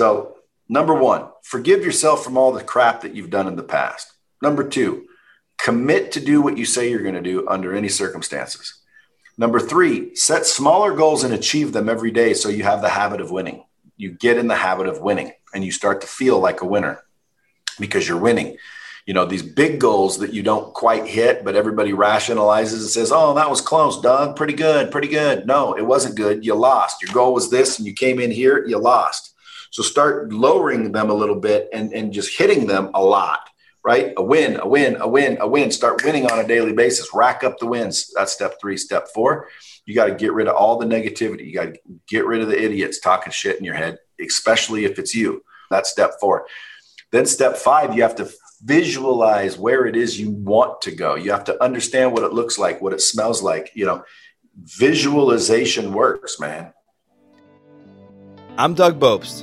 So, number one, forgive yourself from all the crap that you've done in the past. Number two, commit to do what you say you're going to do under any circumstances. Number three, set smaller goals and achieve them every day so you have the habit of winning. You get in the habit of winning and you start to feel like a winner because you're winning. You know, these big goals that you don't quite hit, but everybody rationalizes and says, Oh, that was close, Doug. Pretty good, pretty good. No, it wasn't good. You lost. Your goal was this and you came in here, you lost. So start lowering them a little bit and, and just hitting them a lot right? A win, a win, a win, a win. Start winning on a daily basis. Rack up the wins. That's step three. Step four, you got to get rid of all the negativity. You got to get rid of the idiots talking shit in your head, especially if it's you. That's step four. Then step five, you have to visualize where it is you want to go. You have to understand what it looks like, what it smells like. You know, visualization works, man. I'm Doug Bopst,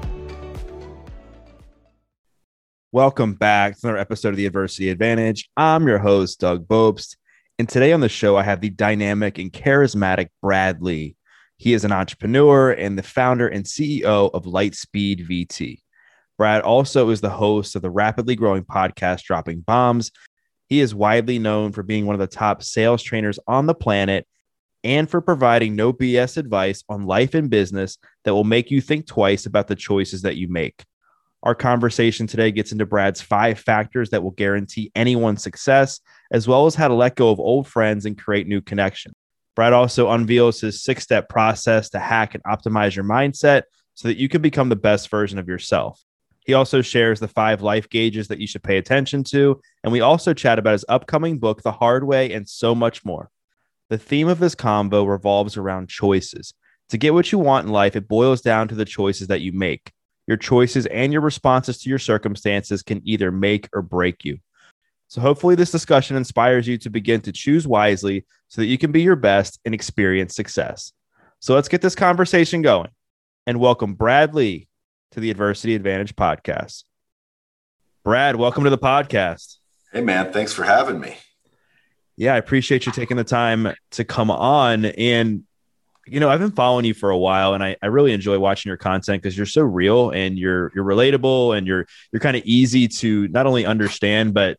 Welcome back to another episode of the Adversity Advantage. I'm your host, Doug Bopst. And today on the show, I have the dynamic and charismatic Brad Lea. He is an entrepreneur and the founder and CEO of Lightspeed VT. Brad also is the host of the rapidly growing podcast Dropping Bombs. He is widely known for being one of the top sales trainers on the planet and for providing no BS advice on life and business that will make you think twice about the choices that you make. Our conversation today gets into Brad's five factors that will guarantee anyone's success, as well as how to let go of old friends and create new connections. Brad also unveils his six step process to hack and optimize your mindset so that you can become the best version of yourself. He also shares the five life gauges that you should pay attention to. And we also chat about his upcoming book, The Hard Way, and so much more. The theme of this combo revolves around choices. To get what you want in life, it boils down to the choices that you make. Your choices and your responses to your circumstances can either make or break you. So, hopefully, this discussion inspires you to begin to choose wisely so that you can be your best and experience success. So, let's get this conversation going and welcome Brad Lea to the Adversity Advantage podcast. Brad, welcome to the podcast. Hey, man. Thanks for having me. Yeah, I appreciate you taking the time to come on. And you know, I've been following you for a while and I, I really enjoy watching your content because you're so real and you're you're relatable and you're you're kind of easy to not only understand, but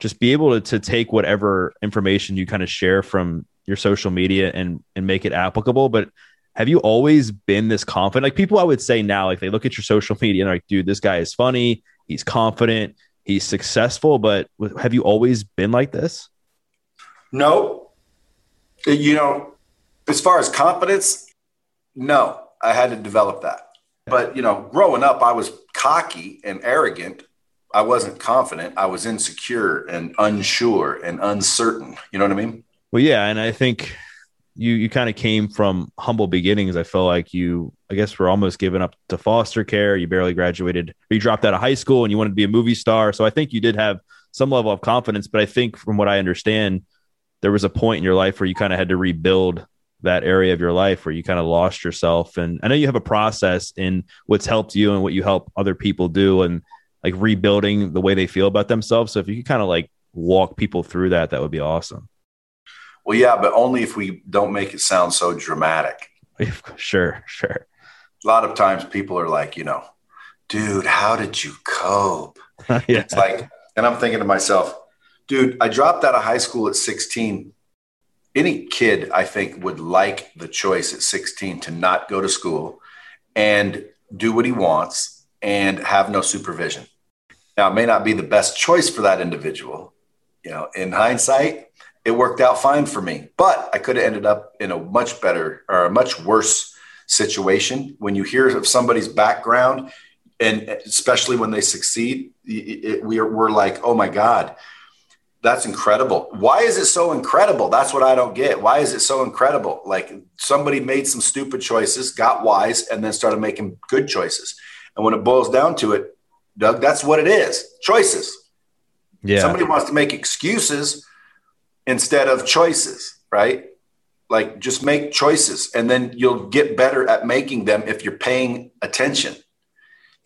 just be able to, to take whatever information you kind of share from your social media and and make it applicable. But have you always been this confident? Like people I would say now, like they look at your social media and they're like, dude, this guy is funny, he's confident, he's successful, but have you always been like this? No. You know, as far as confidence, no, I had to develop that. But, you know, growing up, I was cocky and arrogant. I wasn't confident. I was insecure and unsure and uncertain. You know what I mean? Well, yeah. And I think you, you kind of came from humble beginnings. I feel like you, I guess, were almost given up to foster care. You barely graduated, you dropped out of high school and you wanted to be a movie star. So I think you did have some level of confidence. But I think from what I understand, there was a point in your life where you kind of had to rebuild that area of your life where you kind of lost yourself. And i know you have a process in what's helped you and what you help other people do and like rebuilding the way they feel about themselves. So if you could kind of like walk people through that that would be awesome. Well yeah but only if we don't make it sound so dramatic. Sure sure. A lot of times people are like you know dude how did you cope? Yeah. it's like and i'm thinking to myself dude i dropped out of high school at 16 any kid, I think, would like the choice at 16 to not go to school and do what he wants and have no supervision. Now, it may not be the best choice for that individual. You know, in hindsight, it worked out fine for me, but I could have ended up in a much better or a much worse situation. When you hear of somebody's background, and especially when they succeed, it, we are, we're like, oh my God, that's incredible. Why is it so incredible? That's what I don't get. Why is it so incredible? Like somebody made some stupid choices, got wise, and then started making good choices. And when it boils down to it, Doug. That's what it is. Choices. Yeah. Somebody wants to make excuses instead of choices, right? Like just make choices and then you'll get better at making them if you're paying attention. You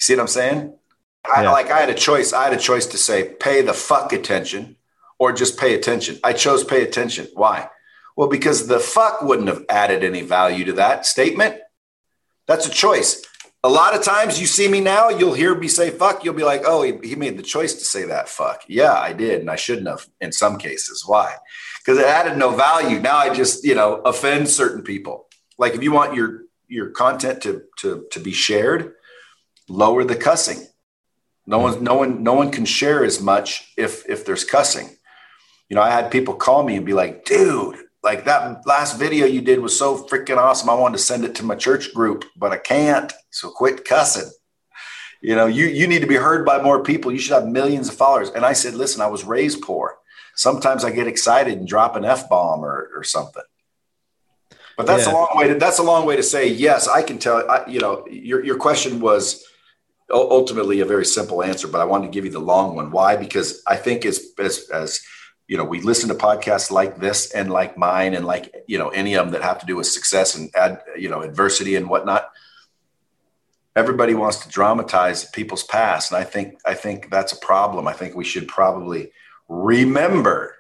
see what I'm saying? I, Yeah. like I had a choice. I had a choice to say, pay the fuck attention or just pay attention. I chose pay attention. Why? Well, because the fuck wouldn't have added any value to that statement. That's a choice. A lot of times you see me now, you'll hear me say fuck. You'll be like, oh, he, he made the choice to say that fuck. Yeah, I did. And I shouldn't have in some cases. Why? Because it added no value. Now I just, you know, offend certain people. Like if you want your your content to to to be shared, lower the cussing. No one, no one, no one can share as much if if there's cussing. You know, I had people call me and be like, dude, like that last video you did was so freaking awesome. I wanted to send it to my church group, but I can't. So quit cussing. You know, you you need to be heard by more people. You should have millions of followers. And I said, listen, I was raised poor. Sometimes I get excited and drop an F bomb or, or something. But that's Yeah. a long way to that's a long way to say yes. I can tell. I, you know, your your question was ultimately a very simple answer, but I wanted to give you the long one. Why? Because I think as as as you know, we listen to podcasts like this and like mine and like you know any of them that have to do with success and add you know adversity and whatnot. Everybody wants to dramatize people's past, and I think I think that's a problem. I think we should probably remember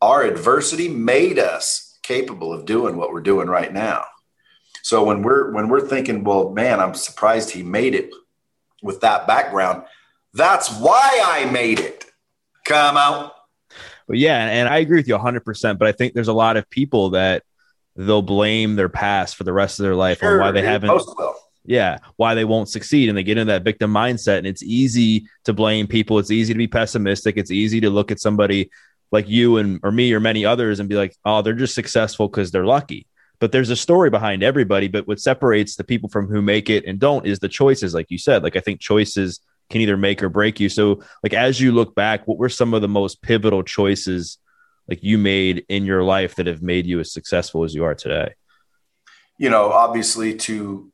our adversity made us capable of doing what we're doing right now. So when we're when we're thinking, well, man, I'm surprised he made it with that background. That's why I made it. Come out. But yeah, and I agree with you 100%. But I think there's a lot of people that they'll blame their past for the rest of their life on why they haven't, yeah, why they won't succeed. And they get into that victim mindset. And it's easy to blame people. It's easy to be pessimistic. It's easy to look at somebody like you and or me or many others and be like, oh, they're just successful because they're lucky. But there's a story behind everybody. But what separates the people from who make it and don't is the choices, like you said. Like I think choices can either make or break you. So, like as you look back, what were some of the most pivotal choices like you made in your life that have made you as successful as you are today? You know, obviously to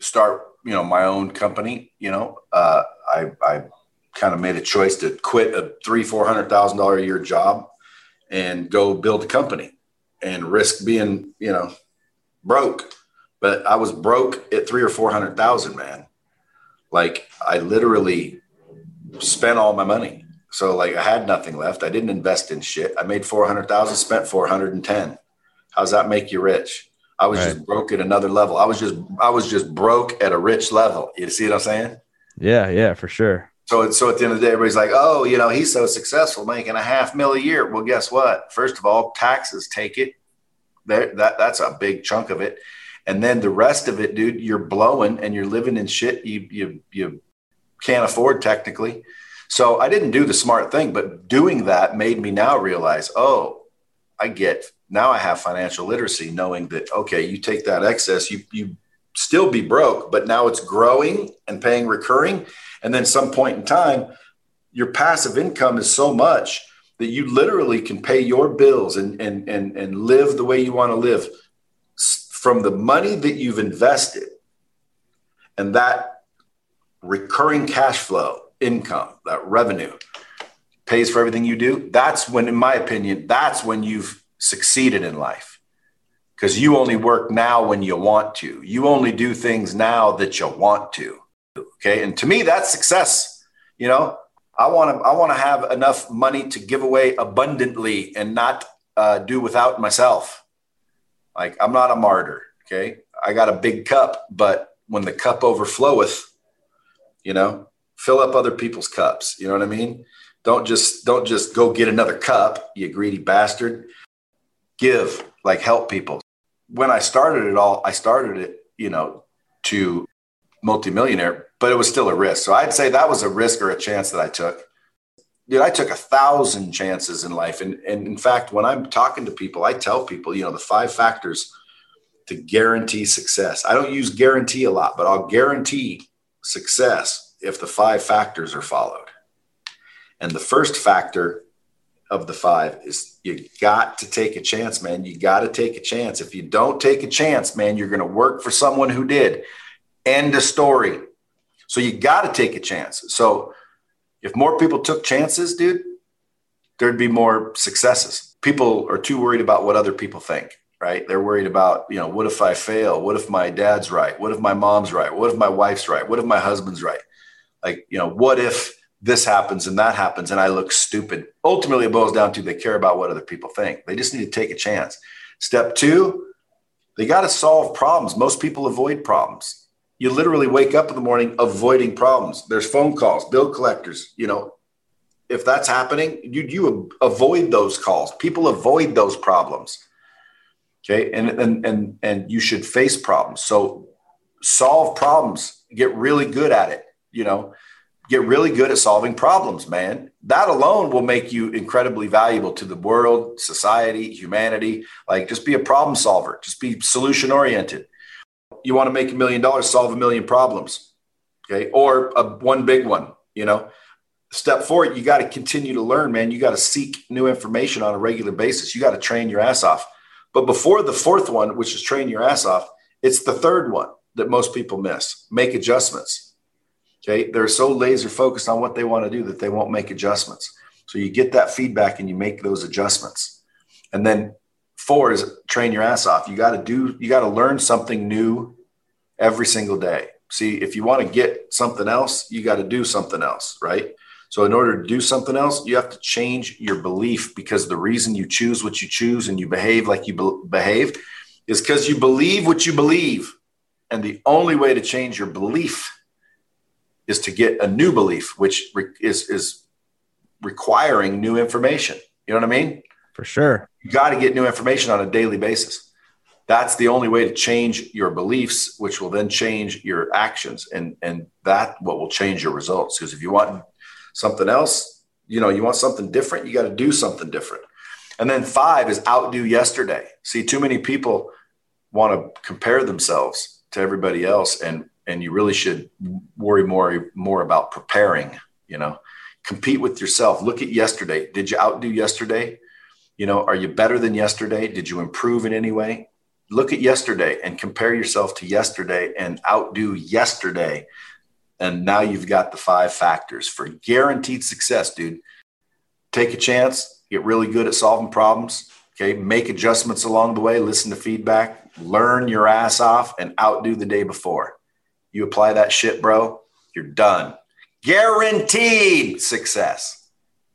start, you know, my own company, you know, uh, I, I kind of made a choice to quit a three, four hundred thousand dollar a year job and go build a company and risk being, you know, broke. But I was broke at three or four hundred thousand, man. Like I literally spent all my money. So like I had nothing left. I didn't invest in shit. I made 400,000, spent 410. How's that make you rich? I was Right. just broke at another level. I was just I was just broke at a rich level. You see what I'm saying? Yeah, yeah, for sure. So so at the end of the day, everybody's like, oh, you know, he's so successful making a half mil a year. Well, guess what? First of all, taxes take it. There, that that's a big chunk of it. And then the rest of it, dude, you're blowing and you're living in shit you you you can't afford technically. So I didn't do the smart thing, but doing that made me now realize, oh, I get now I have financial literacy, knowing that okay, you take that excess, you you still be broke, but now it's growing and paying recurring. And then some point in time, your passive income is so much that you literally can pay your bills and and and, and live the way you want to live from the money that you've invested and that recurring cash flow income that revenue pays for everything you do that's when in my opinion that's when you've succeeded in life. Because you only work now when you want to. You only do things now that you want to okay? And to me that's success you know? I want to i want to have enough money to give away abundantly and not uh, do without myself like i'm not a martyr okay? I got a big cup but when the cup overfloweth you know fill up other people's cups you know what i mean? Don't just don't just go get another cup you greedy bastard. Give like help people. When i started it all i started it you know to multimillionaire but it was still a risk. So i'd say that was a risk or a chance that i took dude i took a thousand chances in life and, and in fact when i'm talking to people i tell people you know the five factors to guarantee success i don't use guarantee a lot but i'll guarantee success if the five factors are followed and the first factor of the five is you got to take a chance, man. You got to take a chance. If you don't take a chance, man, you're going to work for someone who did. End of story. So you got to take a chance. So if more people took chances, dude, there'd be more successes. People are too worried about what other people think, right? They're worried about, you know, what if I fail? What if my dad's right? What if my mom's right? What if my wife's right? What if my husband's right? Like, you know, what if this happens and that happens and I look stupid? Ultimately, it boils down to they care about what other people think. They just need to take a chance. Step two, they got to solve problems. Most people avoid problems. You literally wake up in the morning avoiding problems. There's phone calls, bill collectors, you know, if that's happening, you you avoid those calls. People avoid those problems. Okay, and and and and you should face problems. So solve problems. Get really good at it. You know, get really good at solving problems, man. That alone will make you incredibly valuable to the world, society, humanity. Like just be a problem solver. Just be solution oriented. You want to make a million dollars, solve a million problems. Okay, or a, one big one. You know step forward, you got to continue to learn, man. You got to seek new information on a regular basis. You got to train your ass off. But before the fourth one, which is train your ass off, it's the third one that most people miss make adjustments. Okay. They're so laser focused on what they want to do that they won't make adjustments. So you get that feedback and you make those adjustments. And then four is train your ass off. You got to do, you got to learn something new every single day. See, if you want to get something else, you got to do something else, right? So, in order to do something else, you have to change your belief because the reason you choose what you choose and you behave like you be- behave is because you believe what you believe. And the only way to change your belief is to get a new belief, which re- is, is requiring new information. You know what I mean? For sure. You got to get new information on a daily basis. That's the only way to change your beliefs, which will then change your actions. And, and that what will change your results. Because if you want something else, you know, you want something different, you got to do something different. And then five is outdo yesterday. See, too many people want to compare themselves to everybody else, and and you really should worry more more about preparing. You know, compete with yourself. Look at yesterday. Did you outdo yesterday? You know, are you better than yesterday? Did you improve in any way? Look at yesterday and compare yourself to yesterday and outdo yesterday and now you've got the five factors for guaranteed success, dude. Take a chance, get really good at solving problems. Okay. Make adjustments along the way, listen to feedback, learn your ass off, and outdo the day before. You apply that shit, bro, you're done. Guaranteed success.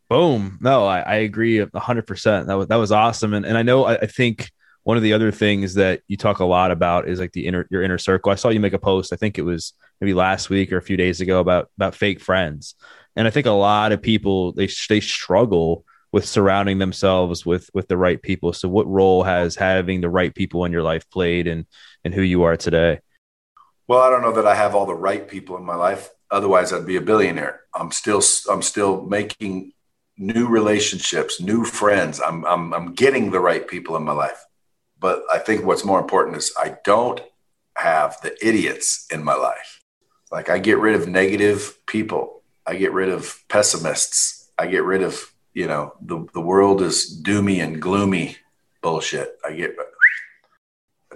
Boom. No, I, I agree 100%. That was, that was awesome. And, and I know, I, I think one of the other things that you talk a lot about is like the inner your inner circle. I saw you make a post. I think it was maybe last week or a few days ago about about fake friends, and I think a lot of people they they struggle with surrounding themselves with with the right people. So, what role has having the right people in your life played in in who you are today? Well, I don't know that I have all the right people in my life. Otherwise, I'd be a billionaire. I'm still I'm still making new relationships, new friends. I'm I'm I'm getting the right people in my life. But I think what's more important is I don't have the idiots in my life. Like I get rid of negative people. I get rid of pessimists. I get rid of, you know, the, the world is doomy and gloomy bullshit. I get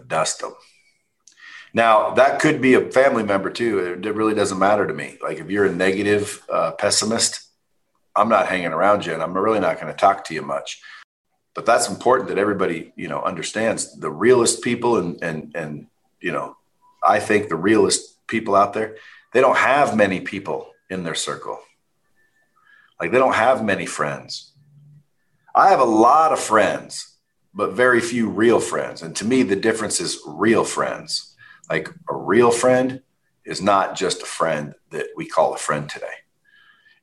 dust them. Now that could be a family member too. It, really doesn't matter to me. Like if you're a negative uh, pessimist, I'm not hanging around you, and I'm really not going to talk to you much. But that's important that everybody you know understands the realest people and and and you know i think the realest people out there they don't have many people in their circle. Like they don't have many friends. I have a lot of friends but very few real friends. And to me the difference is real friends. Like a real friend is not just a friend that we call a friend today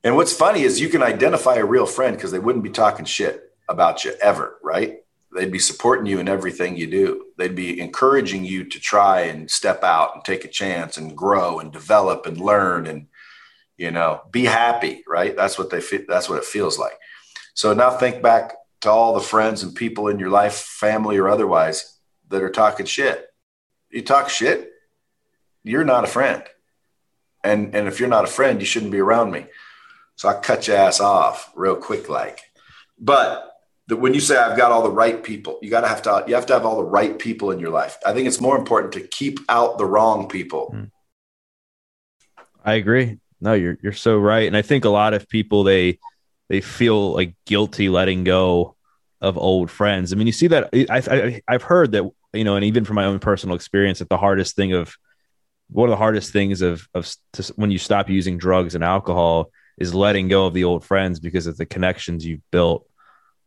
and what's funny is you can identify a real friend because they wouldn't be talking shit about you ever, right? They'd be supporting you in everything you do. They'd be encouraging you to try and step out and take a chance and grow and develop and learn and you know be happy, right? That's what they feel. That's what it feels like. So now think back to all the friends and people in your life, family or otherwise, that are talking shit. You talk shit, you're not a friend. And and if you're not a friend, you shouldn't be around me. So I cut your ass off real quick, like. But that when you say I've got all the right people, you got to have to you have to have all the right people in your life. I think it's more important to keep out the wrong people. Mm. I agree. No, you're you're so right, and I think a lot of people they they feel like guilty letting go of old friends. I mean, you see that I, I I've heard that you know, and even from my own personal experience, that the hardest thing of one of the hardest things of of to, when you stop using drugs and alcohol is letting go of the old friends because of the connections you've built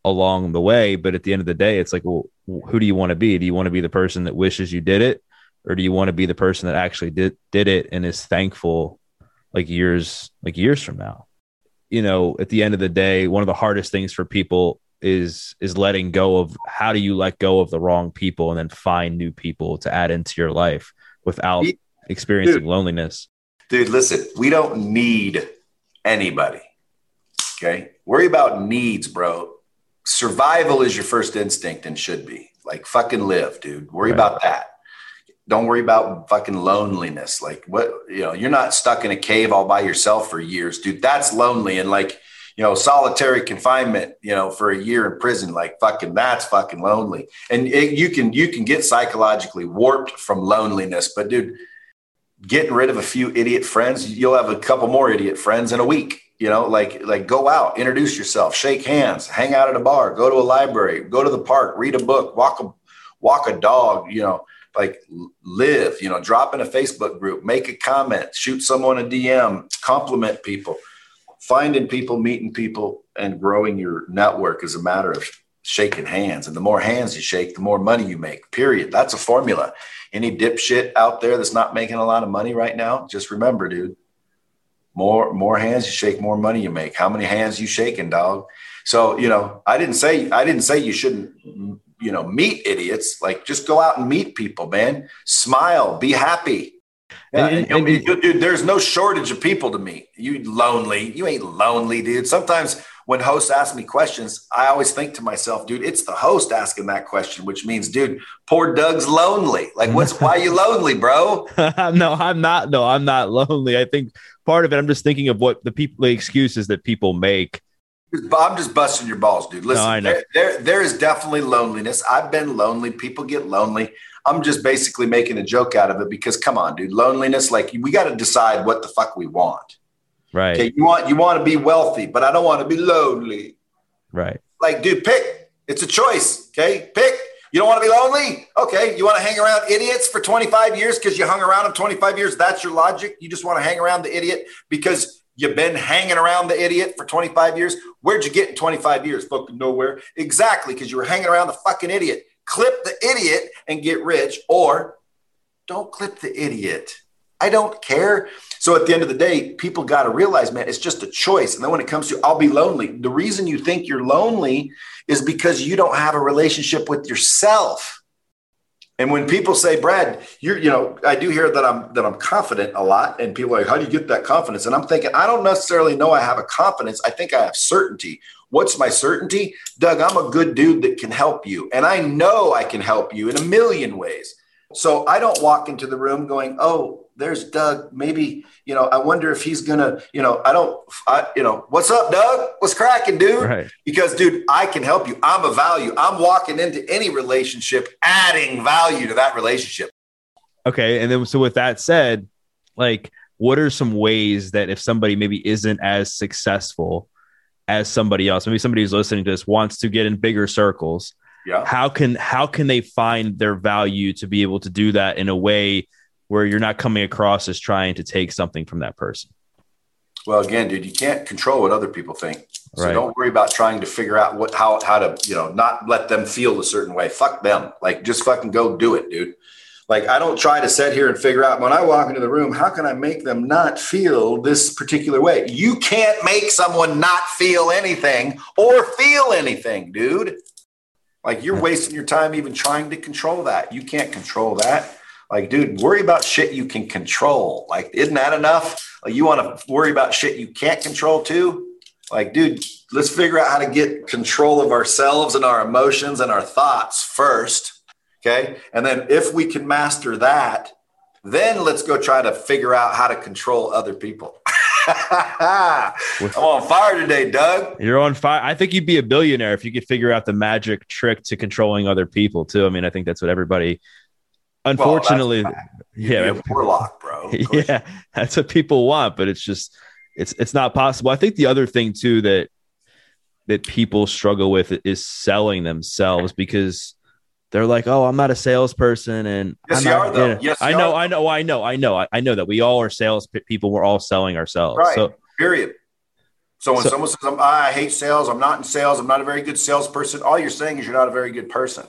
along the way. But at the end of the day, it's like, well, who do you want to be? Do you want to be the person that wishes you did it, or do you want to be the person that actually did did it and is thankful, like years like years from now? You know, at the end of the day, one of the hardest things for people is is letting go of how do you let go of the wrong people and then find new people to add into your life without experiencing dude, loneliness. Dude, listen, we don't need anybody. Okay. Worry about needs, bro. Survival is your first instinct and should be. Like fucking live, dude. Worry right. about that. Don't worry about fucking loneliness. Like what, you know, you're not stuck in a cave all by yourself for years, dude. That's lonely. And like, you know, solitary confinement, you know, for a year in prison, like fucking, that's fucking lonely. And it, you can, you can get psychologically warped from loneliness, but dude, getting rid of a few idiot friends, you'll have a couple more idiot friends in a week. You know, like like go out, introduce yourself, shake hands, hang out at a bar, go to a library, go to the park, read a book, walk a walk a dog. You know, like live. You know, drop in a Facebook group, make a comment, shoot someone a DM, compliment people. Finding people, meeting people, and growing your network is a matter of shaking hands. And the more hands you shake, the more money you make. Period. That's a formula any dipshit out there that's not making a lot of money right now, just remember, dude, more more hands you shake, more money you make. How many hands you shaking, dog? So you know, I didn't say I didn't say you shouldn't you know meet idiots. Like just go out and meet people, man. Smile, be happy. Yeah, and, and, and, dude, there's no shortage of people to meet. You lonely, you ain't lonely, dude. Sometimes when hosts ask me questions, I always think to myself, dude, it's the host asking that question, which means, dude, poor Doug's lonely. Like, what's why you lonely, bro? no, I'm not. No, I'm not lonely. I think part of it, I'm just thinking of what the people, the excuses that people make. I'm just busting your balls, dude. Listen, no, there, there, there is definitely loneliness. I've been lonely. People get lonely. I'm just basically making a joke out of it because, come on, dude, loneliness. Like, we got to decide what the fuck we want. Right. Okay, you want you want to be wealthy, but I don't want to be lonely. Right. Like, dude, pick. It's a choice. Okay, pick. You don't want to be lonely? Okay. You want to hang around idiots for 25 years because you hung around them 25 years? That's your logic. You just want to hang around the idiot because you've been hanging around the idiot for 25 years. Where'd you get in 25 years? Fucking nowhere. Exactly, because you were hanging around the fucking idiot. Clip the idiot and get rich, or don't clip the idiot. I don't care. So at the end of the day, people got to realize, man, it's just a choice. And then when it comes to I'll be lonely, the reason you think you're lonely is because you don't have a relationship with yourself. And when people say, Brad, you're, you know, I do hear that I'm that I'm confident a lot, and people are like, how do you get that confidence? And I'm thinking, I don't necessarily know I have a confidence. I think I have certainty. What's my certainty? Doug, I'm a good dude that can help you. And I know I can help you in a million ways. So I don't walk into the room going, oh, there's Doug. Maybe, you know, I wonder if he's gonna, you know, I don't, I, you know, what's up, Doug? What's cracking, dude? Right. Because, dude, I can help you. I'm a value. I'm walking into any relationship, adding value to that relationship. Okay. And then, so with that said, like, what are some ways that if somebody maybe isn't as successful as somebody else, maybe somebody who's listening to this wants to get in bigger circles, yeah. how can how can they find their value to be able to do that in a way where you're not coming across as trying to take something from that person. Well, again, dude, you can't control what other people think. So right. don't worry about trying to figure out what how how to, you know, not let them feel a certain way. Fuck them. Like just fucking go do it, dude. Like I don't try to sit here and figure out when I walk into the room, how can I make them not feel this particular way? You can't make someone not feel anything or feel anything, dude. Like you're wasting your time even trying to control that. You can't control that. Like, dude, worry about shit you can control. Like, isn't that enough? Like, you want to worry about shit you can't control too? Like, dude, let's figure out how to get control of ourselves and our emotions and our thoughts first. Okay. And then if we can master that, then let's go try to figure out how to control other people. I'm on fire today, Doug. You're on fire. I think you'd be a billionaire if you could figure out the magic trick to controlling other people, too. I mean, I think that's what everybody unfortunately, well, yeah, warlock, bro. Yeah, that's what people want, but it's just it's it's not possible. I think the other thing too that that people struggle with is selling themselves because they're like, "Oh, I'm not a salesperson," and yes, not, are though. you know, yes, I know, are. I know, I know, I know, I, know that we all are sales people. We're all selling ourselves. Right. So Period. So when So- someone says, I'm, I hate sales, I'm not in sales, I'm not a very good salesperson, all you're saying is you're not a very good person.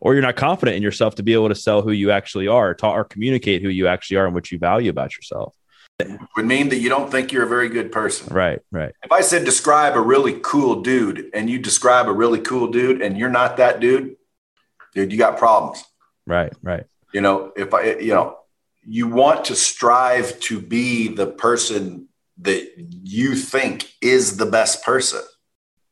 Or you're not confident in yourself to be able to sell who you actually are, talk, or communicate who you actually are and what you value about yourself. It would mean that you don't think you're a very good person. Right, right. If I said describe a really cool dude and you describe a really cool dude and you're not that dude, dude, you got problems. Right, right. You know, if I, you know, you want to strive to be the person that you think is the best person.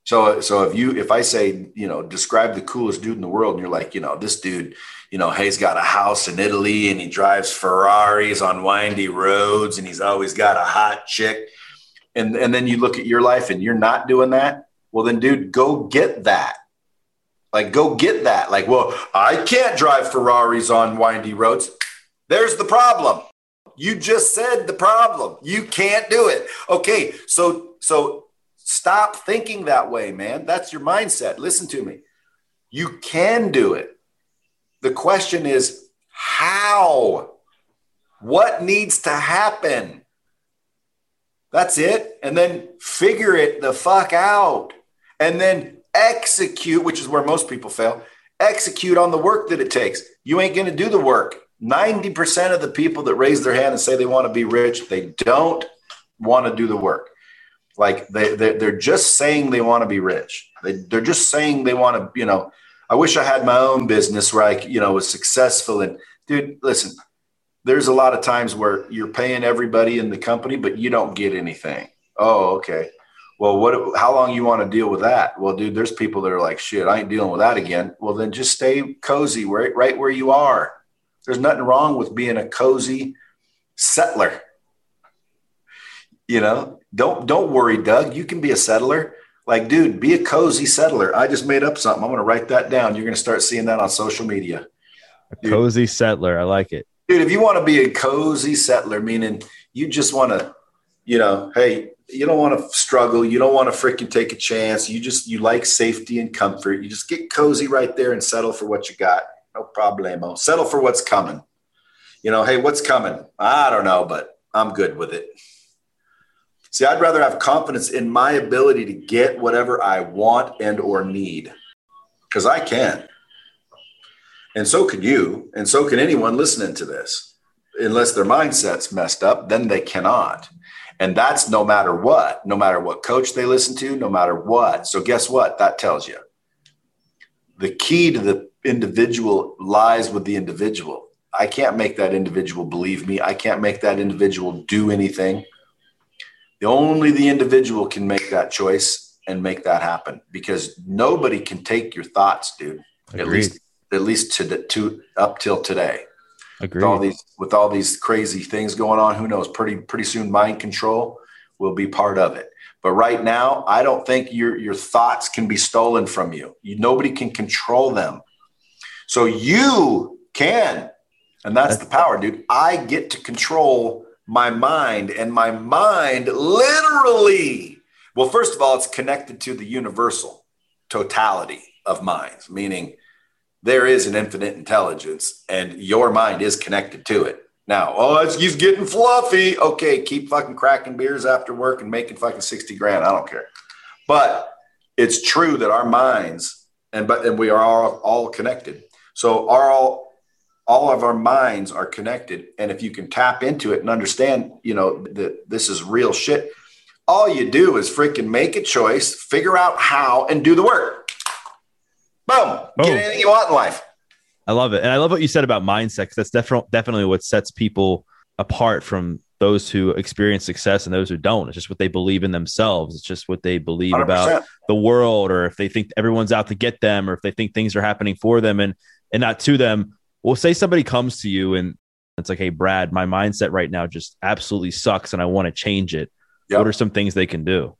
So, so if you, if I say, you know, describe the coolest dude in the world, and you're like, you know, this dude, you know, hey, he's got a house in Italy and he drives Ferraris on windy roads and he's always got a hot chick. And, and then you look at your life and you're not doing that. Well, then, dude, go get that. Like, go get that. Like, well, I can't drive Ferraris on windy roads. There's the problem. You just said the problem. You can't do it. Okay, so so stop thinking that way, man. That's your mindset. Listen to me. You can do it. The question is how? What needs to happen? That's it. And then figure it the fuck out. And then execute, which is where most people fail. Execute on the work that it takes. You ain't going to do the work. 90% of the people that raise their hand and say they want to be rich, they don't want to do the work. Like they, they, they're just saying they want to be rich. They, they're just saying they want to, you know, I wish I had my own business where I, you know, was successful. And dude, listen, there's a lot of times where you're paying everybody in the company, but you don't get anything. Oh, okay. Well, what? How long you want to deal with that? Well, dude, there's people that are like, shit, I ain't dealing with that again. Well, then just stay cozy, right, right where you are. There's nothing wrong with being a cozy settler. You know, don't don't worry, Doug. You can be a settler. Like, dude, be a cozy settler. I just made up something. I'm to write that down. You're going to start seeing that on social media. A cozy settler. I like it. Dude, if you want to be a cozy settler, meaning you just want to, you know, hey, you don't want to struggle. You don't want to freaking take a chance. You just, you like safety and comfort. You just get cozy right there and settle for what you got. No problemo. Settle for what's coming. You know, hey, what's coming? I don't know, but I'm good with it. See, I'd rather have confidence in my ability to get whatever I want and or need because I can. And so can you, and so can anyone listening to this. Unless their mindset's messed up, then they cannot. And that's no matter what, no matter what coach they listen to, no matter what. So, guess what? That tells you the key to the individual lies with the individual. I can't make that individual believe me. I can't make that individual do anything. The only the individual can make that choice and make that happen because nobody can take your thoughts, dude. At least at least to the to up till today. Agreed. With all these with all these crazy things going on, who knows? Pretty pretty soon mind control will be part of it. But right now, I don't think your your thoughts can be stolen from you. you nobody can control them. So you can. And that's the power, dude. I get to control my mind and my mind literally. Well, first of all, it's connected to the universal totality of minds, meaning there is an infinite intelligence and your mind is connected to it. Now, oh, he's getting fluffy. Okay, keep fucking cracking beers after work and making fucking 60 grand. I don't care. But it's true that our minds and but and we are all, all connected. So our all all of our minds are connected. And if you can tap into it and understand, you know, that this is real shit, all you do is freaking make a choice, figure out how, and do the work. Boom. Boom. Get anything you want in life. I love it. And I love what you said about mindset. 'cause that's definitely definitely what sets people apart from those who experience success and those who don't. It's just what they believe in themselves. It's just what they believe 100%. about the world, or if they think everyone's out to get them, or if they think things are happening for them and and not to them. Well, say somebody comes to you and it's like, hey, Brad, my mindset right now just absolutely sucks and I want to change it. Yep. What are some things they can do?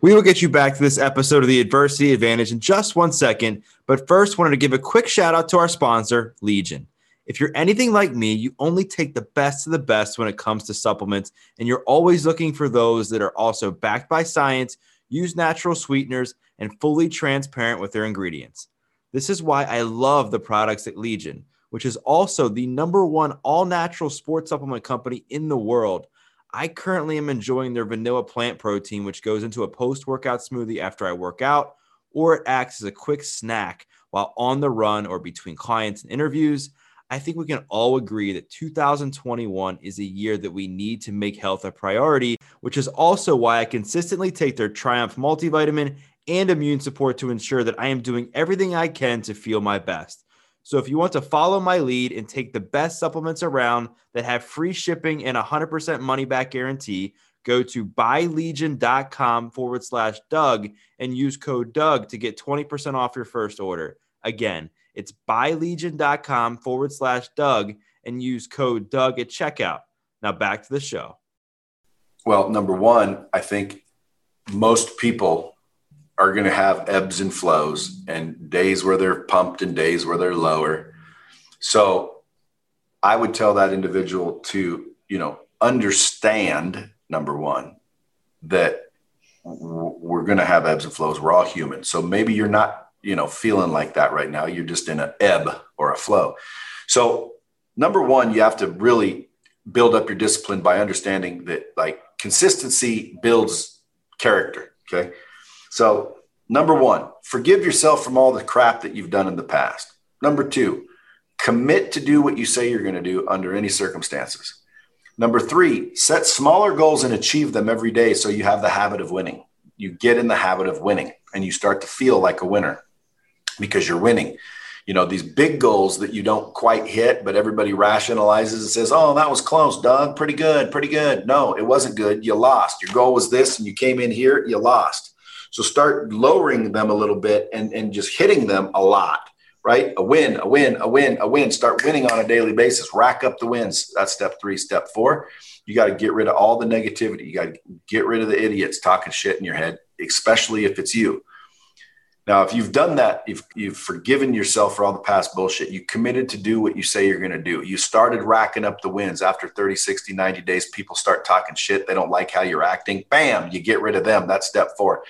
We will get you back to this episode of the Adversity Advantage in just one second, but first wanted to give a quick shout out to our sponsor, Legion. If you're anything like me, you only take the best of the best when it comes to supplements, and you're always looking for those that are also backed by science, use natural sweeteners, and fully transparent with their ingredients. This is why I love the products at Legion, which is also the number one all natural sports supplement company in the world. I currently am enjoying their vanilla plant protein, which goes into a post workout smoothie after I work out, or it acts as a quick snack while on the run or between clients and interviews. I think we can all agree that 2021 is a year that we need to make health a priority, which is also why I consistently take their Triumph multivitamin and immune support to ensure that I am doing everything I can to feel my best. So if you want to follow my lead and take the best supplements around that have free shipping and 100% money back guarantee, go to buylegion.com forward slash Doug and use code Doug to get 20% off your first order. Again, it's buylegion.com forward slash Doug and use code Doug at checkout. Now back to the show. Well, number one, I think most people are going to have ebbs and flows and days where they're pumped and days where they're lower. So I would tell that individual to, you know, understand number one, that we're going to have ebbs and flows. We're all human. So maybe you're not you know feeling like that right now you're just in an ebb or a flow so number one you have to really build up your discipline by understanding that like consistency builds character okay so number one forgive yourself from all the crap that you've done in the past number two commit to do what you say you're going to do under any circumstances number three set smaller goals and achieve them every day so you have the habit of winning you get in the habit of winning and you start to feel like a winner because you're winning. You know, these big goals that you don't quite hit, but everybody rationalizes and says, Oh, that was close, Doug. Pretty good, pretty good. No, it wasn't good. You lost. Your goal was this, and you came in here, you lost. So start lowering them a little bit and, and just hitting them a lot, right? A win, a win, a win, a win. Start winning on a daily basis. Rack up the wins. That's step three. Step four, you got to get rid of all the negativity. You got to get rid of the idiots talking shit in your head, especially if it's you now, if you've done that, if you've forgiven yourself for all the past bullshit, you committed to do what you say you're going to do. You started racking up the wins after 30, 60, 90 days. People start talking shit. They don't like how you're acting. Bam, you get rid of them. That's step four.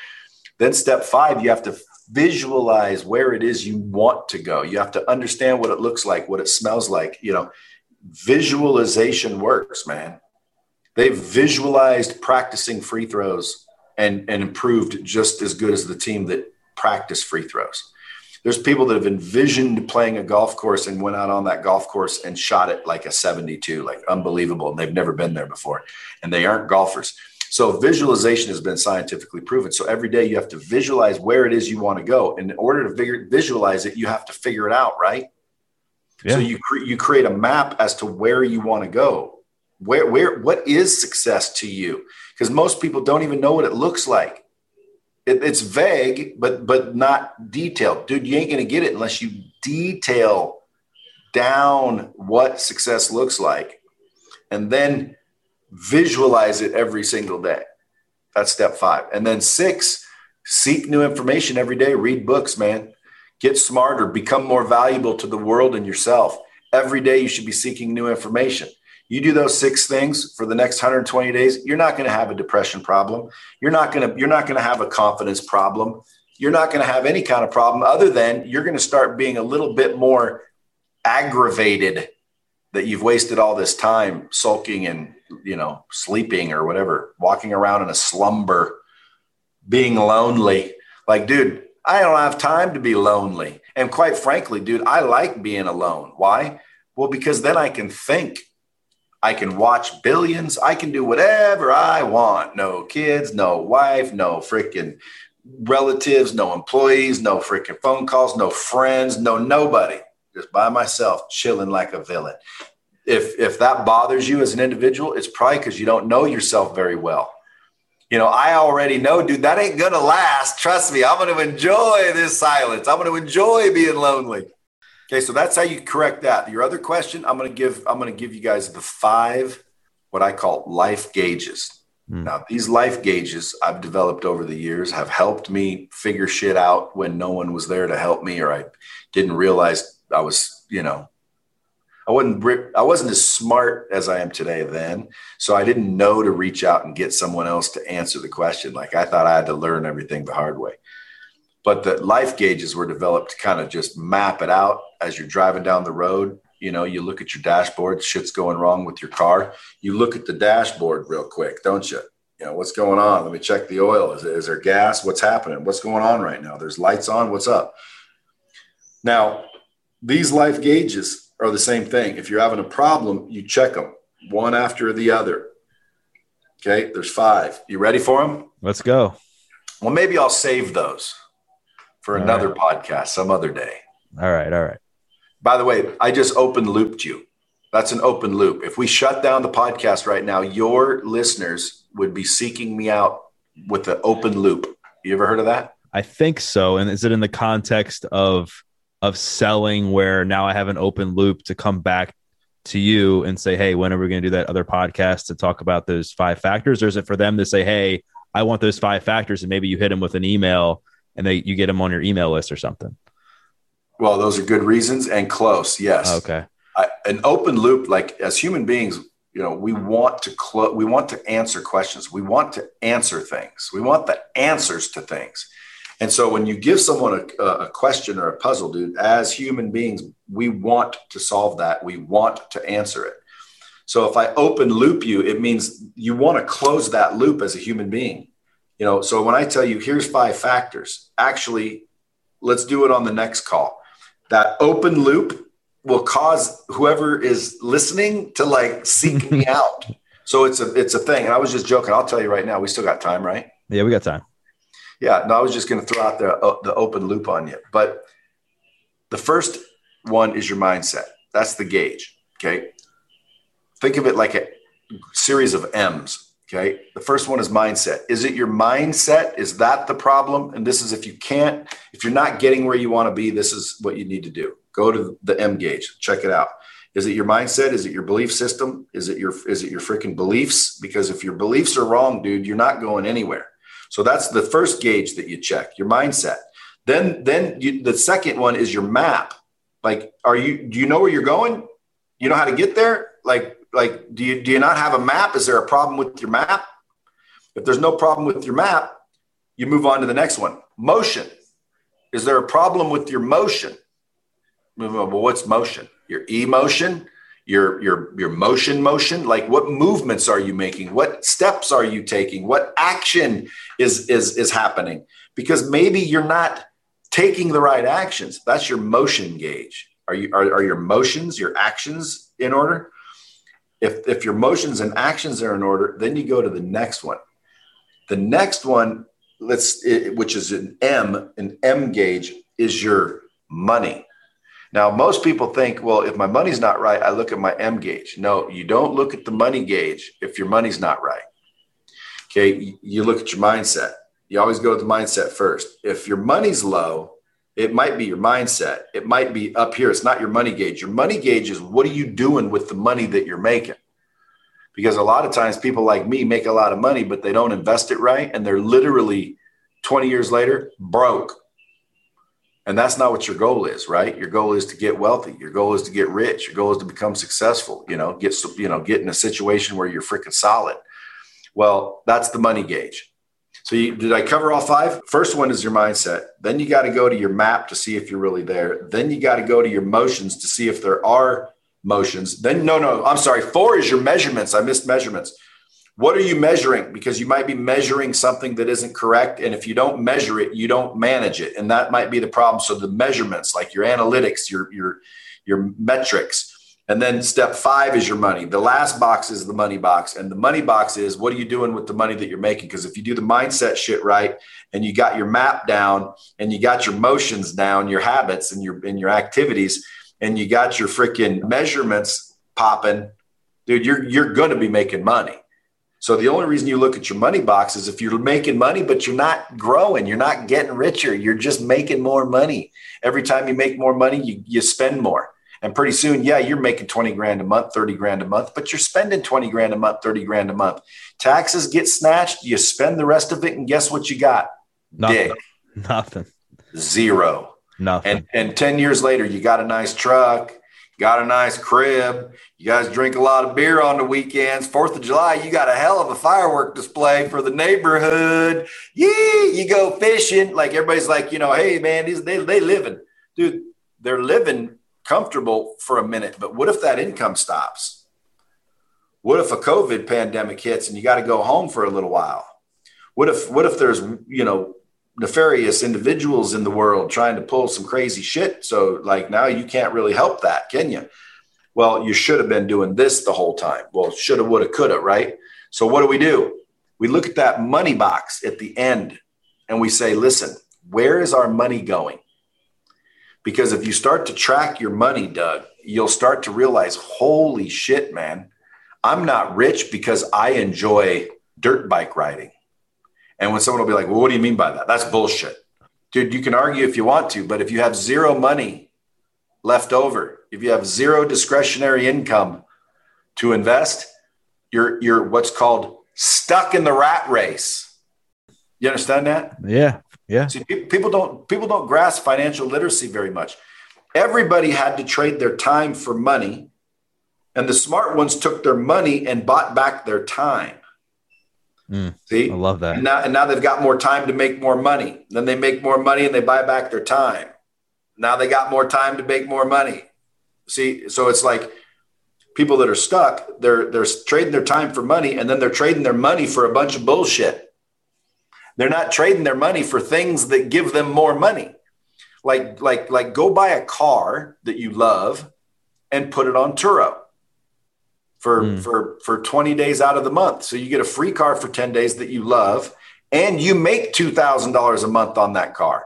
Then, step five, you have to visualize where it is you want to go. You have to understand what it looks like, what it smells like. You know, visualization works, man. They've visualized practicing free throws and, and improved just as good as the team that practice free throws. There's people that have envisioned playing a golf course and went out on that golf course and shot it like a 72, like unbelievable. And they've never been there before and they aren't golfers. So visualization has been scientifically proven. So every day you have to visualize where it is you want to go. And in order to figure, visualize it, you have to figure it out, right? Yeah. So you cre- you create a map as to where you want to go. Where where what is success to you? Because most people don't even know what it looks like it, it's vague, but but not detailed. Dude, you ain't gonna get it unless you detail down what success looks like and then visualize it every single day. That's step five. And then six, seek new information every day. Read books, man. Get smarter, become more valuable to the world and yourself. Every day you should be seeking new information. You do those six things for the next 120 days, you're not going to have a depression problem. You're not going to you're not going to have a confidence problem. You're not going to have any kind of problem other than you're going to start being a little bit more aggravated that you've wasted all this time sulking and you know sleeping or whatever, walking around in a slumber, being lonely. Like, dude, I don't have time to be lonely. And quite frankly, dude, I like being alone. Why? Well, because then I can think I can watch billions. I can do whatever I want. No kids, no wife, no freaking relatives, no employees, no freaking phone calls, no friends, no nobody. Just by myself, chilling like a villain. If if that bothers you as an individual, it's probably because you don't know yourself very well. You know, I already know, dude, that ain't gonna last. Trust me, I'm gonna enjoy this silence. I'm gonna enjoy being lonely. Okay, so that's how you correct that. Your other question, I'm to give I'm to give you guys the five what I call life gauges. Mm. Now, these life gauges I've developed over the years have helped me figure shit out when no one was there to help me or I didn't realize I was, you know, I wasn't I wasn't as smart as I am today then, so I didn't know to reach out and get someone else to answer the question. Like I thought I had to learn everything the hard way. But the life gauges were developed to kind of just map it out as you're driving down the road. You know, you look at your dashboard, shit's going wrong with your car. You look at the dashboard real quick, don't you? You know, what's going on? Let me check the oil. Is, is there gas? What's happening? What's going on right now? There's lights on. What's up? Now, these life gauges are the same thing. If you're having a problem, you check them one after the other. Okay, there's five. You ready for them? Let's go. Well, maybe I'll save those for all another right. podcast some other day. All right, all right. By the way, I just open looped you. That's an open loop. If we shut down the podcast right now, your listeners would be seeking me out with the open loop. You ever heard of that? I think so. And is it in the context of of selling where now I have an open loop to come back to you and say, hey, when are we going to do that other podcast to talk about those five factors? Or is it for them to say, hey, I want those five factors, and maybe you hit them with an email and they you get them on your email list or something? Well, those are good reasons and close. Yes. Okay. I, an open loop, like as human beings, you know, we mm-hmm. want to close. We want to answer questions. We want to answer things. We want the answers to things. And so when you give someone a, a, question or a puzzle, dude, as human beings, we want to solve that. We want to answer it. So if I open loop you, it means you want to close that loop as a human being. You know, so when I tell you here's five factors, actually, let's do it on the next call. That open loop will cause whoever is listening to like seek me out. So it's a it's a thing. And I was just joking. I'll tell you right now, we still got time, right? Yeah, we got time. Yeah, no, I was just going to throw out the, uh, the open loop on you. But the first one is your mindset. That's the gauge. Okay. Think of it like a series of M's. Okay. The first one is mindset. Is it your mindset? Is that the problem? And this is if you can't, if you're not getting where you want to be, this is what you need to do. Go to the M gauge, check it out. Is it your mindset? Is it your belief system? Is it your is it your freaking beliefs? Because if your beliefs are wrong, dude, you're not going anywhere. So that's the first gauge that you check, your mindset. Then, then you, the second one is your map. Like, are you, do you know where you're going? You know how to get there? Like, like, do you, do you not have a map? Is there a problem with your map? If there's no problem with your map, you move on to the next one. Motion. Is there a problem with your motion? Well, what's motion? Your emotion? Your your your motion motion? Like what movements are you making? What steps are you taking? What action is is is happening? Because maybe you're not taking the right actions. That's your motion gauge. Are you are, are your motions your actions in order? If if your motions and actions are in order then you go to the next one. The next one let's which is an m an m gauge is your money now, most people think, well, if my money's not right, I look at my M gauge. No, you don't look at the money gauge if your money's not right. Okay, you look at your mindset. You always go to the mindset first. If your money's low, it might be your mindset. It might be up here. It's not your money gauge. Your money gauge is what are you doing with the money that you're making? Because a lot of times people like me make a lot of money, but they don't invest it right. And they're literally 20 years later broke and that's not what your goal is, right? Your goal is to get wealthy. Your goal is to get rich. Your goal is to become successful, you know, get, you know, get in a situation where you're freaking solid. Well, that's the money gauge. So you, did I cover all five? First one is your mindset. Then you got to go to your map to see if you're really there. Then you got to go to your motions to see if there are motions. Then no, no, I'm sorry. Four is your measurements. I missed measurements. What are you measuring? Because you might be measuring something that isn't correct. And if you don't measure it, you don't manage it. And that might be the problem. So the measurements, like your analytics, your, your, your metrics. And then step five is your money. The last box is the money box. And the money box is what are you doing with the money that you're making? Because if you do the mindset shit right and you got your map down and you got your motions down, your habits and your and your activities, and you got your freaking measurements popping, dude, you're you're gonna be making money. So the only reason you look at your money box is if you're making money, but you're not growing, you're not getting richer, you're just making more money. Every time you make more money, you, you spend more. And pretty soon, yeah, you're making 20 grand a month, 30 grand a month, but you're spending 20 grand a month, 30 grand a month. Taxes get snatched, you spend the rest of it, and guess what you got? Nothing. Dick. Nothing. Zero. Nothing. And and 10 years later, you got a nice truck, got a nice crib. You guys drink a lot of beer on the weekends. Fourth of July, you got a hell of a firework display for the neighborhood. Yeah, you go fishing. Like everybody's like, you know, hey man, these they they living, dude. They're living comfortable for a minute, but what if that income stops? What if a COVID pandemic hits and you got to go home for a little while? What if what if there's you know nefarious individuals in the world trying to pull some crazy shit. So, like, now you can't really help that, can you? Well, you should have been doing this the whole time. Well, shoulda, woulda, coulda, right? So, what do we do? We look at that money box at the end and we say, listen, where is our money going? Because if you start to track your money, Doug, you'll start to realize, holy shit, man, I'm not rich because I enjoy dirt bike riding. And when someone will be like, well, what do you mean by that? That's bullshit. Dude, you can argue if you want to, but if you have zero money left over, if you have zero discretionary income to invest, you're you're what's called stuck in the rat race. You understand that? Yeah. Yeah. See, people don't people don't grasp financial literacy very much. Everybody had to trade their time for money, and the smart ones took their money and bought back their time. Mm, See, I love that. And now, and now they've got more time to make more money. Then they make more money and they buy back their time. Now they got more time to make more money. See, so it's like people that are stuck, they're they're trading their time for money, and then they're trading their money for a bunch of bullshit. They're not trading their money for things that give them more money. Like like like go buy a car that you love and put it on Turo for mm. for for 20 days out of the month. So you get a free car for 10 days that you love and you make $2,000 a month on that car.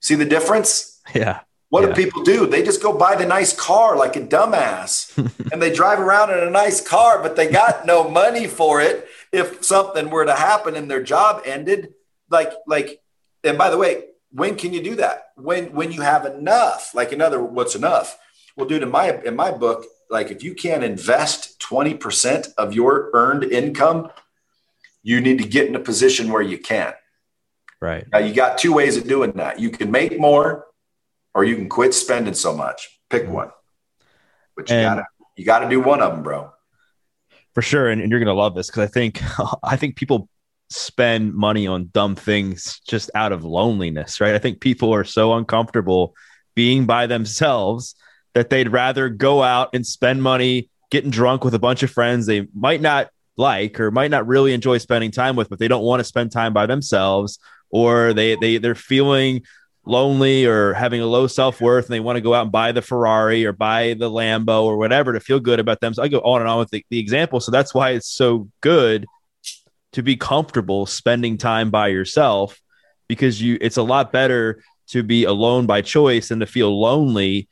See the difference? Yeah. What yeah. do people do? They just go buy the nice car like a dumbass and they drive around in a nice car, but they got no money for it if something were to happen and their job ended. Like, like, and by the way, when can you do that? When when you have enough, like another what's enough? Well, dude, in my in my book, like if you can't invest 20% of your earned income, you need to get in a position where you can. Right. Now you got two ways of doing that. You can make more or you can quit spending so much. Pick mm-hmm. one. But you and, gotta you gotta do one of them, bro. For sure. And, and you're gonna love this because I think I think people spend money on dumb things just out of loneliness, right? I think people are so uncomfortable being by themselves that they'd rather go out and spend money getting drunk with a bunch of friends they might not like or might not really enjoy spending time with, but they don't want to spend time by themselves, or they they they're feeling lonely or having a low self worth and they want to go out and buy the Ferrari or buy the Lambo or whatever to feel good about them. So I go on and on with the, the example. So that's why it's so good to be comfortable spending time by yourself because you it's a lot better to be alone by choice than to feel lonely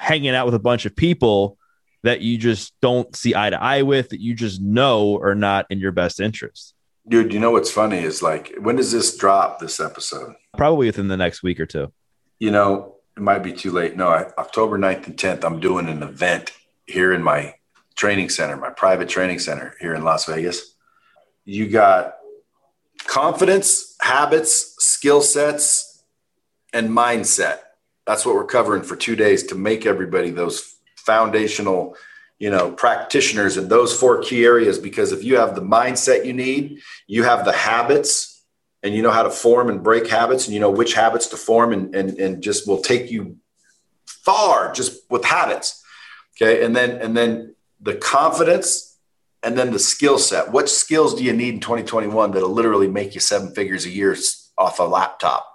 hanging out with a bunch of people that you just don't see eye to eye with that you just know are not in your best interest. Dude, you know what's funny is like, when does this drop this episode? Probably within the next week or two. You know, it might be too late. No, I, October 9th and 10th, I'm doing an event here in my training center, my private training center here in Las Vegas. You got confidence, habits, skill sets, and mindset that's what we're covering for two days to make everybody those foundational you know practitioners in those four key areas because if you have the mindset you need you have the habits and you know how to form and break habits and you know which habits to form and and, and just will take you far just with habits okay? And then and then the confidence and then the skill set. What skills do you need in 2021 that'll literally make you seven figures a year off a laptop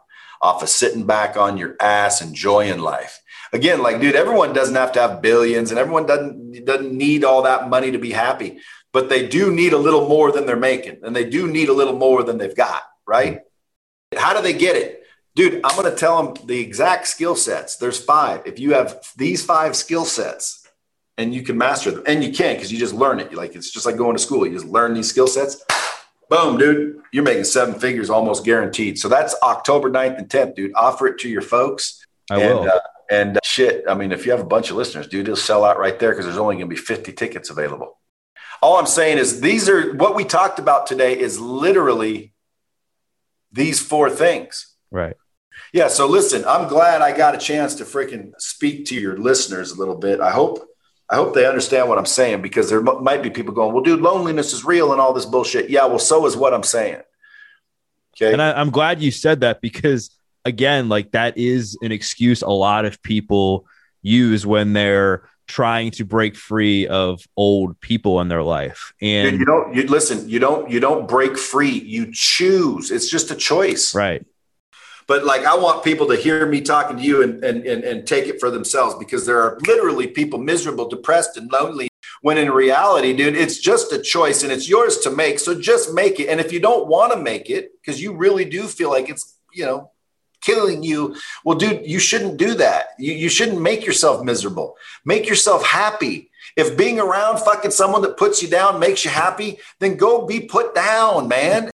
off of sitting back on your ass, enjoying life. Again, like, dude, everyone doesn't have to have billions and everyone doesn't, doesn't need all that money to be happy, but they do need a little more than they're making and they do need a little more than they've got, right? How do they get it? Dude, I'm going to tell them the exact skill sets. There's five. If you have these five skill sets and you can master them, and you can because you just learn it. Like it's just like going to school. You just learn these skill sets boom, dude, you're making seven figures almost guaranteed. So that's October 9th and 10th, dude. Offer it to your folks. I and, will. Uh, and uh, shit, I mean, if you have a bunch of listeners, dude, it'll sell out right there because there's only going to be 50 tickets available. All I'm saying is these are what we talked about today is literally these four things. Right. Yeah. So listen, I'm glad I got a chance to freaking speak to your listeners a little bit. I hope I hope they understand what I'm saying because there might be people going, "Well, dude, loneliness is real and all this bullshit." Yeah. Well, so is what I'm saying. Okay. And I, I'm glad you said that because again, like that is an excuse a lot of people use when they're trying to break free of old people in their life. And Dude, you don't you listen, you don't you don't break free, you choose. It's just a choice. Right. But like I want people to hear me talking to you and and and, and take it for themselves because there are literally people miserable, depressed, and lonely. When in reality, dude, it's just a choice and it's yours to make. So just make it. And if you don't want to make it, because you really do feel like it's, you know, killing you. Well, dude, you shouldn't do that. You, you shouldn't make yourself miserable. Make yourself happy. If being around fucking someone that puts you down makes you happy, then go be put down, man.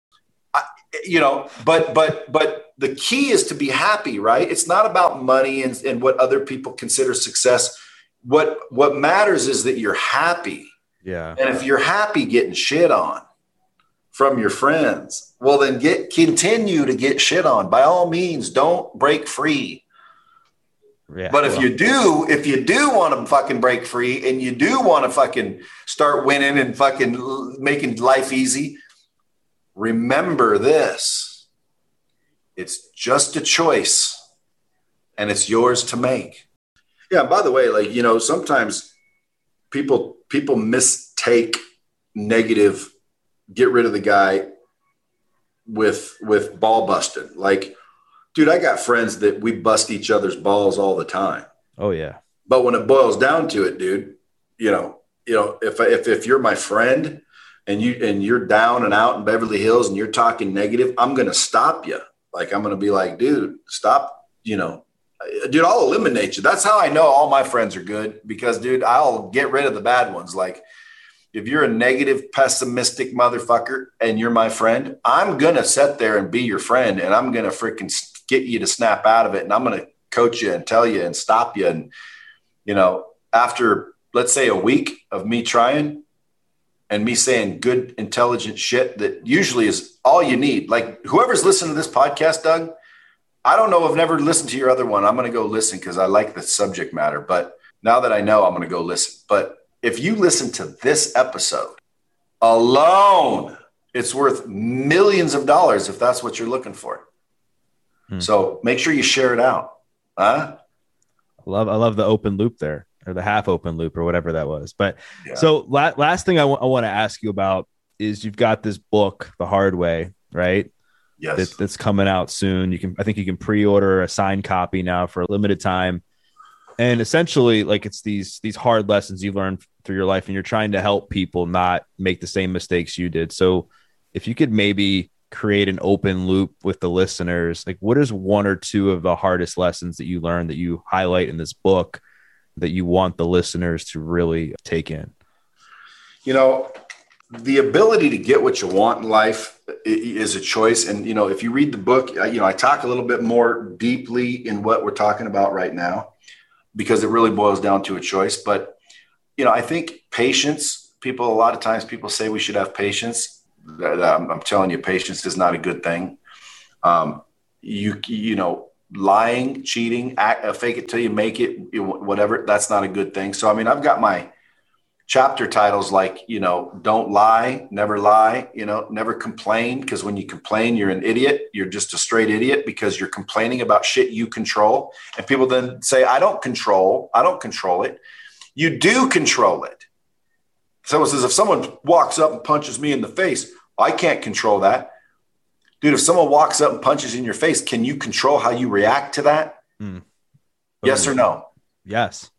You know, but but but the key is to be happy, right? It's not about money and, and what other people consider success. What what matters is that you're happy. Yeah. And if you're happy getting shit on, from your friends. Well, then get continue to get shit on. By all means, don't break free. Yeah, but if well. you do, if you do want to fucking break free and you do want to fucking start winning and fucking making life easy, remember this. It's just a choice and it's yours to make. Yeah, by the way, like, you know, sometimes people people mistake negative get rid of the guy with with ball busting. Like, dude, I got friends that we bust each other's balls all the time. Oh yeah. But when it boils down to it, dude, you know, you know, if if if you're my friend and you and you're down and out in Beverly Hills and you're talking negative, I'm gonna stop you. Like I'm gonna be like, dude, stop. You know, dude, I'll eliminate you. That's how I know all my friends are good because, dude, I'll get rid of the bad ones. Like if you're a negative, pessimistic motherfucker and you're my friend, I'm gonna sit there and be your friend, and I'm gonna freaking get you to snap out of it, and I'm gonna coach you and tell you and stop you. And you know, after let's say a week of me trying and me saying good, intelligent shit that usually is all you need. Like whoever's listening to this podcast, Doug, I don't know. I've never listened to your other one. I'm gonna go listen because I like the subject matter. But now that I know, I'm gonna go listen. But if you listen to this episode alone, it's worth millions of dollars if that's what you're looking for. Hmm. So make sure you share it out. Huh? I love I love the open loop there or the half open loop or whatever that was. But yeah. so la- last thing I, w- I want to ask you about is you've got this book, The Hard Way, right? Yes. That, that's coming out soon. You can I think you can pre-order a signed copy now for a limited time and essentially like it's these these hard lessons you learn through your life and you're trying to help people not make the same mistakes you did so if you could maybe create an open loop with the listeners like what is one or two of the hardest lessons that you learned that you highlight in this book that you want the listeners to really take in you know the ability to get what you want in life is a choice and you know if you read the book you know i talk a little bit more deeply in what we're talking about right now because it really boils down to a choice. But you know, I think patience. People a lot of times people say we should have patience. I'm telling you, patience is not a good thing. Um, you you know, lying, cheating, act, uh, fake it till you make it, whatever. That's not a good thing. So I mean, I've got my chapter titles like you know don't lie never lie you know never complain because when you complain you're an idiot. You're just a straight idiot because you're complaining about shit you control. And people then say i don't control i don't control it. You do control it. So it says if someone walks up and punches me in the face. I can't control that dude if someone walks up and punches in your face can you control how you react to that mm. yes or no yes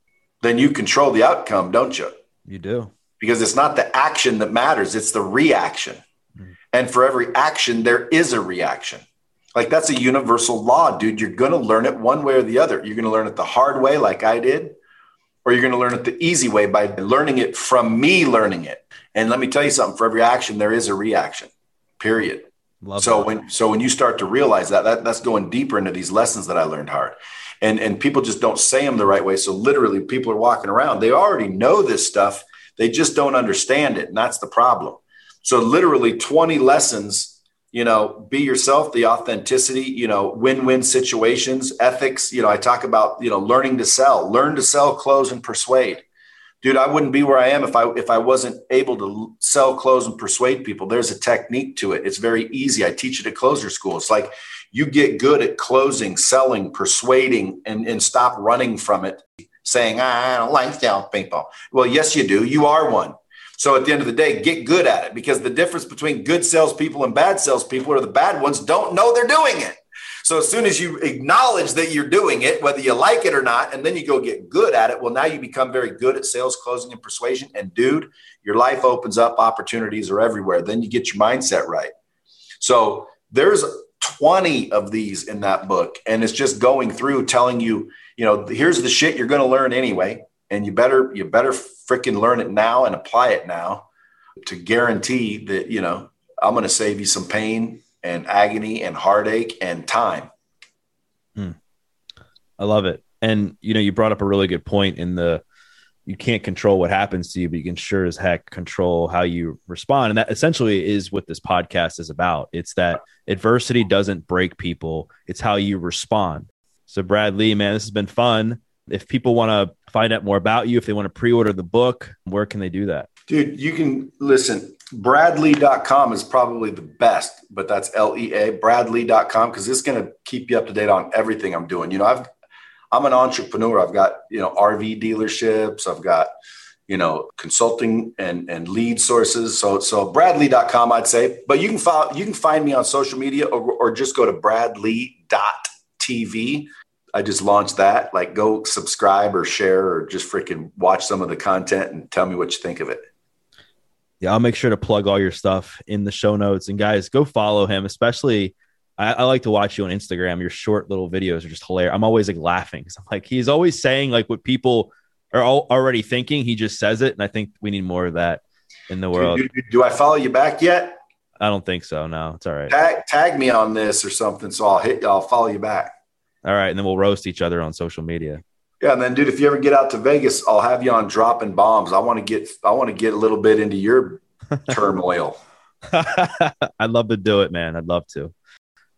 then you control the outcome don't you you do. Because it's not the action that matters, it's the reaction. Mm. And for every action, there is a reaction. Like that's a universal law, dude. You're going to learn it one way or the other. You're going to learn it the hard way, like I did, or you're going to learn it the easy way by learning it from me learning it. And let me tell you something for every action, there is a reaction, period. Love so that. when so when you start to realize that, that that's going deeper into these lessons that I learned hard and and people just don't say them the right way so literally people are walking around they already know this stuff they just don't understand it and that's the problem so literally 20 lessons you know, be yourself, the authenticity, you know, win-win situations, ethics. You know, I talk about, you know, learning to sell, learn to sell, close, and persuade. Dude, I wouldn't be where I am if I if I wasn't able to sell, close, and persuade people. There's a technique to it. It's very easy. I teach it at closer school. It's like you get good at closing, selling, persuading, and, and stop running from it, saying, I don't like salespeople. Well, yes, you do. You are one. So at the end of the day, get good at it because the difference between good salespeople and bad salespeople are the bad ones don't know they're doing it. So as soon as you acknowledge that you're doing it, whether you like it or not, and then you go get good at it, well, now you become very good at sales, closing, and persuasion. And dude, your life opens up, opportunities are everywhere. Then you get your mindset right. So there's 20 of these in that book, and it's just going through telling you, you know, here's the shit you're going to learn anyway and you better you better freaking learn it now and apply it now to guarantee that you know i'm going to save you some pain and agony and heartache and time hmm. i love it and you know you brought up a really good point in the you can't control what happens to you but you can sure as heck control how you respond and that essentially is what this podcast is about it's that adversity doesn't break people it's how you respond so brad lea man this has been fun if people want to find out more about you, if they want to pre-order the book, where can they do that? Dude, you can listen. Bradlea.com is probably the best, but that's L-E-A, bradlea.com, because it's going to keep you up to date on everything I'm doing. You know, I've I'm an entrepreneur. I've got, you know, RV dealerships, I've got, you know, consulting and, and lead sources. So so bradlea.com, I'd say. But you can follow you can find me on social media or, or just go to bradlea.tv I just launched that. Like, go subscribe or share or just freaking watch some of the content and tell me what you think of it. Yeah, I'll make sure to plug all your stuff in the show notes. And guys, go follow him. Especially, I, I like to watch you on Instagram. Your short little videos are just hilarious. I'm always like laughing. Because I'm like, he's always saying like what people are already thinking. He just says it, and I think we need more of that in the world. Do, do, do I follow you back yet? I don't think so. No, it's all right. Tag, tag me on this or something, so I'll hit. I'll follow you back. All right, and then we'll roast each other on social media. Yeah, and then dude, if you ever get out to Vegas, I'll have you on dropping bombs. I want to get I want to get a little bit into your turmoil. I'd love to do it, man. I'd love to.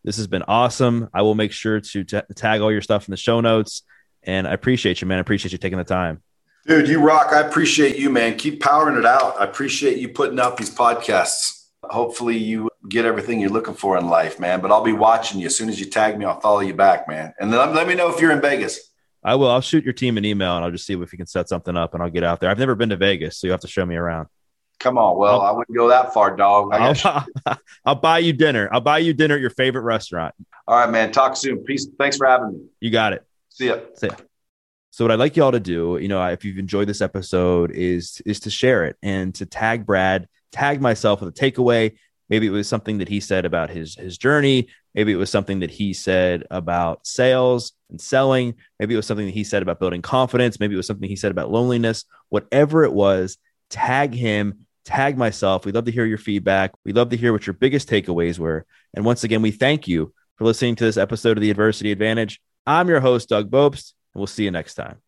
This has been awesome. I will make sure to t- tag all your stuff in the show notes. And I appreciate you, man. I appreciate you taking the time. Dude, you rock. I appreciate you, man. Keep powering it out. I appreciate you putting out these podcasts. Hopefully, you get everything you're looking for in life, man. But I'll be watching you. As soon as you tag me, I'll follow you back, man. And then let me know if you're in Vegas. I will. I'll shoot your team an email and I'll just see if we can set something up and I'll get out there. I've never been to Vegas, so you have to show me around. Come on. Well, I'll, I would not go that far, dog. I'll, I'll, buy you dinner. I'll buy you dinner at your favorite restaurant. All right, man. Talk soon. Peace. Thanks for having me. You got it. See ya. See ya. So what I'd like y'all to do, you know, if you've enjoyed this episode, is is to share it and to tag Brad, tag myself with a takeaway, Maybe it was something that he said about his his journey. Maybe it was something that he said about sales and selling. Maybe it was something that he said about building confidence. Maybe it was something he said about loneliness. Whatever it was, tag him, tag myself. We'd love to hear your feedback. We'd love to hear what your biggest takeaways were. And once again, we thank you for listening to this episode of the Adversity Advantage. I'm your host, Doug Bopst, and we'll see you next time.